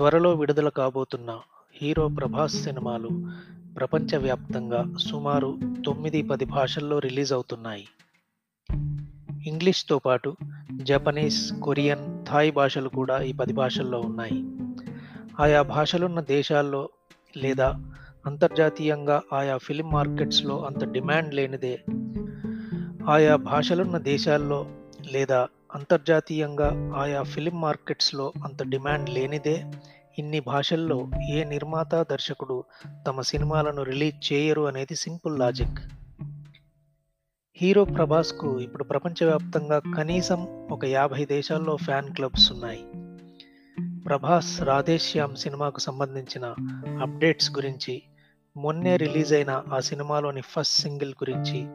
త్వరలో విడుదల కాబోతున్న హీరో ప్రభాస్ సినిమాలు ప్రపంచవ్యాప్తంగా సుమారు తొమ్మిది పది భాషల్లో రిలీజ్ అవుతున్నాయి. ఇంగ్లీష్తో పాటు జపనీస్ కొరియన్ థాయ్ భాషలు కూడా ఈ పది భాషల్లో ఉన్నాయి. ఆయా భాషలున్న దేశాల్లో లేదా అంతర్జాతీయంగా ఆయా ఫిలిం మార్కెట్స్లో అంత డిమాండ్ లేనిదే ఆయా భాషలున్న దేశాల్లో లేదా అంతర్జాతీయంగా ఆయా ఫిలిం మార్కెట్స్లో అంత డిమాండ్ లేనిదే ఇన్ని భాషల్లో ఏ నిర్మాత దర్శకుడు తమ సినిమాలను రిలీజ్ చేయరు అనేది సింపుల్ లాజిక్. హీరో ప్రభాస్కు ఇప్పుడు ప్రపంచవ్యాప్తంగా కనీసం ఒక యాభై దేశాల్లో ఫ్యాన్ క్లబ్స్ ఉన్నాయి. ప్రభాస్ రాధేశ్యామ్ సినిమాకు సంబంధించిన అప్డేట్స్ గురించి మొన్నే రిలీజ్ అయిన ఆ సినిమాలోని ఫస్ట్ సింగిల్ గురించి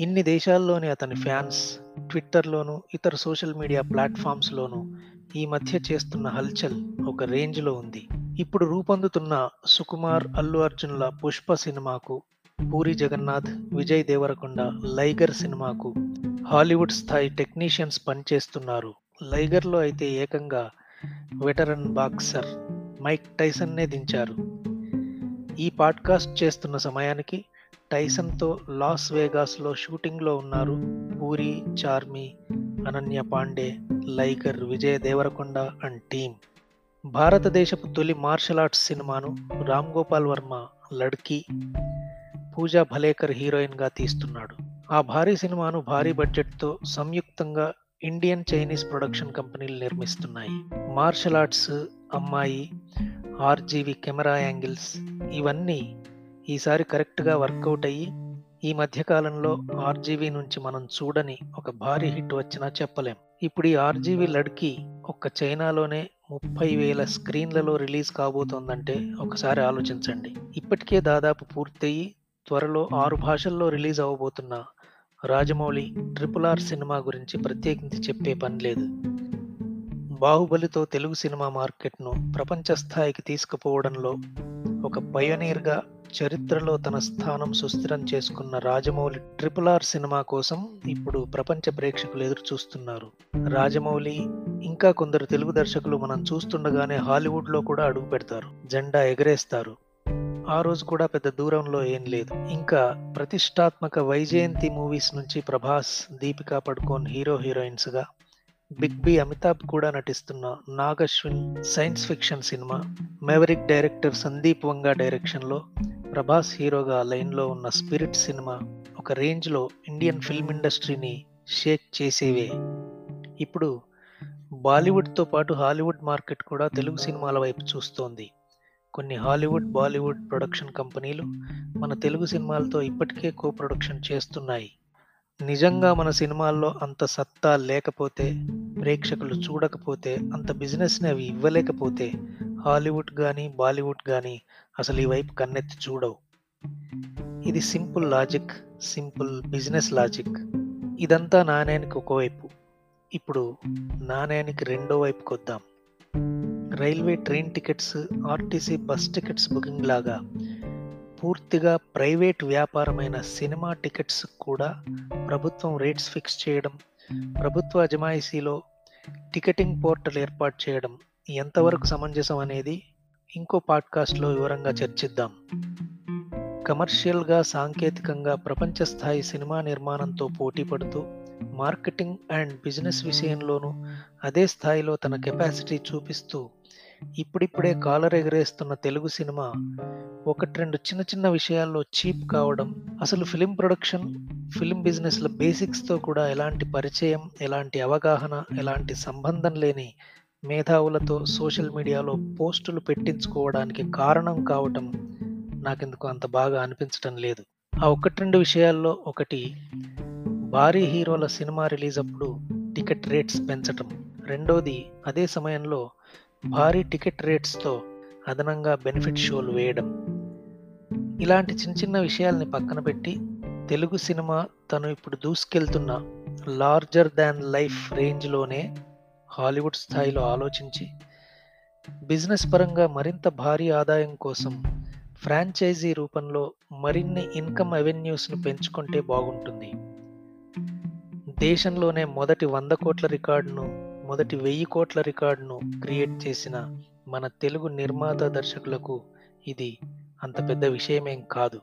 ఇన్ని దేశాల్లోని అతని ఫ్యాన్స్ ట్విట్టర్లోను ఇతర సోషల్ మీడియా ప్లాట్ఫామ్స్లోనూ ఈ మధ్య చేస్తున్న హల్చల్ ఒక రేంజ్లో ఉంది. ఇప్పుడు రూపొందుతున్న సుకుమార్ అల్లు అర్జున్ల పుష్ప సినిమాకు పూరి జగన్నాథ్ విజయ్ దేవరకొండ లైగర్ సినిమాకు హాలీవుడ్ స్థాయి టెక్నీషియన్స్ పనిచేస్తున్నారు. లైగర్లో అయితే ఏకంగా వెటరన్ బాక్సర్ మైక్ టైసన్నే దించారు. ఈ పాడ్కాస్ట్ చేస్తున్న సమయానికి టైసన్తో లాస్ వేగాస్లో షూటింగ్లో ఉన్నారు Puri Charmi Ananya Panday Liger Vijay Deverakonda and team. భారతదేశపు తొలి మార్షల్ ఆర్ట్స్ సినిమాను రామ్ గోపాల్ వర్మ లడ్కీ పూజా భలేకర్ హీరోయిన్గా తీస్తున్నాడు. ఆ భారీ సినిమాను భారీ బడ్జెట్తో సంయుక్తంగా ఇండియన్ చైనీస్ ప్రొడక్షన్ కంపెనీలు నిర్మిస్తున్నాయి. మార్షల్ ఆర్ట్స్ అమ్మాయి ఆర్జీవి కెమెరా యాంగిల్స్ ఇవన్నీ ఈసారి కరెక్ట్గా వర్కౌట్ అయ్యి ఈ మధ్యకాలంలో ఆర్జీవీ నుంచి మనం చూడని ఒక భారీ హిట్ వచ్చినా చెప్పలేం. ఇప్పుడు ఈ ఆర్జీవీ లడ్కి ఒక్క చైనాలోనే ముప్పై వేల స్క్రీన్లలో రిలీజ్ కాబోతోందంటే ఒకసారి ఆలోచించండి. ఇప్పటికే దాదాపు పూర్తయి త్వరలో ఆరు భాషల్లో రిలీజ్ అవ్వబోతున్న రాజమౌళి ట్రిపుల్ ఆర్ సినిమా గురించి ప్రత్యేకించి చెప్పే పని లేదు. బాహుబలితో తెలుగు సినిమా మార్కెట్ను ప్రపంచ స్థాయికి తీసుకుపోవడంలో ఒక పయోనీర్గా చరిత్రలో తన స్థానం సుస్థిరం చేసుకున్న రాజమౌళి ట్రిపుల్ ఆర్ సినిమా కోసం ఇప్పుడు ప్రపంచ ప్రేక్షకులు ఎదురు చూస్తున్నారు. రాజమౌళి ఇంకా కొందరు తెలుగు దర్శకులు మనం చూస్తుండగానే హాలీవుడ్లో కూడా అడుగు పెడతారు జెండా ఎగరేస్తారు. ఆ రోజు కూడా పెద్ద దూరంలో ఏం లేదు. ఇంకా ప్రతిష్టాత్మక వైజయంతి మూవీస్ నుంచి ప్రభాస్ దీపికా పడుకోన్ హీరో హీరోయిన్స్గా బిగ్ బి అమితాబ్ కూడా నటిస్తున్న Nagashwin science fiction cinema maverick director Sandeep Vanga డైరెక్షన్లో ప్రభాస్ హీరోగా లైన్లో ఉన్న స్పిరిట్ సినిమా ఒక రేంజ్లో ఇండియన్ ఫిల్మ్ ఇండస్ట్రీని షేక్ చేసేవే. ఇప్పుడు బాలీవుడ్తో పాటు హాలీవుడ్ మార్కెట్ కూడా తెలుగు సినిమాల వైపు చూస్తోంది. కొన్ని హాలీవుడ్ బాలీవుడ్ ప్రొడక్షన్ కంపెనీలు మన తెలుగు సినిమాలతో ఇప్పటికే కో ప్రొడక్షన్ చేస్తున్నాయి. నిజంగా మన సినిమాల్లో అంత సత్తా లేకపోతే ప్రేక్షకులు చూడకపోతే అంత బిజినెస్ని అవి ఇవ్వలేకపోతే హాలీవుడ్ కానీ బాలీవుడ్ కానీ అసలు ఈ వైపు కన్నెత్తి చూడవు. ఇది simple logic simple business logic. ఇదంతా నాణ్యానికి ఒకవైపు. ఇప్పుడు నాణ్యానికి రెండో వైపుకి వద్దాం. Railway train tickets RTC bus tickets booking లాగా పూర్తిగా ప్రైవేట్ వ్యాపారమైన సినిమా టికెట్స్ కూడా ప్రభుత్వం రేట్స్ ఫిక్స్ చేయడం ప్రభుత్వ అజమాయిషీలో టికెటింగ్ పోర్టల్ ఏర్పాటు చేయడం ఎంతవరకు సమంజసం అనేది ఇంకో పాడ్కాస్ట్లో వివరంగా చర్చిద్దాం. కమర్షియల్గా సాంకేతికంగా ప్రపంచ స్థాయి సినిమా నిర్మాణంతో పోటీ పడుతూ మార్కెటింగ్ అండ్ బిజినెస్ విషయంలోనూ అదే స్థాయిలో తన కెపాసిటీ చూపిస్తూ ఇప్పుడిప్పుడే కాలర్ ఎగరేస్తున్న తెలుగు సినిమా ఒకటి రెండు చిన్న చిన్న విషయాల్లో చీప్ కావడం అసలు ఫిలిం ప్రొడక్షన్ ఫిలిం బిజినెస్ల బేసిక్స్తో కూడా ఎలాంటి పరిచయం ఎలాంటి అవగాహన ఎలాంటి సంబంధం లేని మేధావులతో సోషల్ మీడియాలో పోస్టులు పెట్టించుకోవడానికి కారణం కావటం నాకెందుకు అంత బాగా అనిపించటం లేదు. ఆ ఒకటి రెండు విషయాల్లో ఒకటి భారీ హీరోల సినిమా రిలీజ్ అప్పుడు టికెట్ రేట్స్ పెంచటం. రెండోది అదే సమయంలో భారీ టికెట్ రేట్స్తో అదనంగా బెనిఫిట్ షోలు వేయడం. ఇలాంటి చిన్న చిన్న విషయాల్ని పక్కన పెట్టి తెలుగు సినిమా తను ఇప్పుడు దూసుకెళ్తున్న లార్జర్ దాన్ లైఫ్ రేంజ్లోనే హాలీవుడ్ స్థాయిలో ఆలోచించి బిజినెస్ పరంగా మరింత భారీ ఆదాయం కోసం ఫ్రాంచైజీ రూపంలో మరిన్ని ఇన్కమ్ అవెన్యూస్ను పెంచుకుంటే బాగుంటుంది. దేశంలోనే మొదటి వంద కోట్ల రికార్డును మొదటి వెయ్యి కోట్ల రికార్డును క్రియేట్ చేసిన మన తెలుగు నిర్మాత దర్శకులకు ఇది అంత పెద్ద విషయమేం కాదు.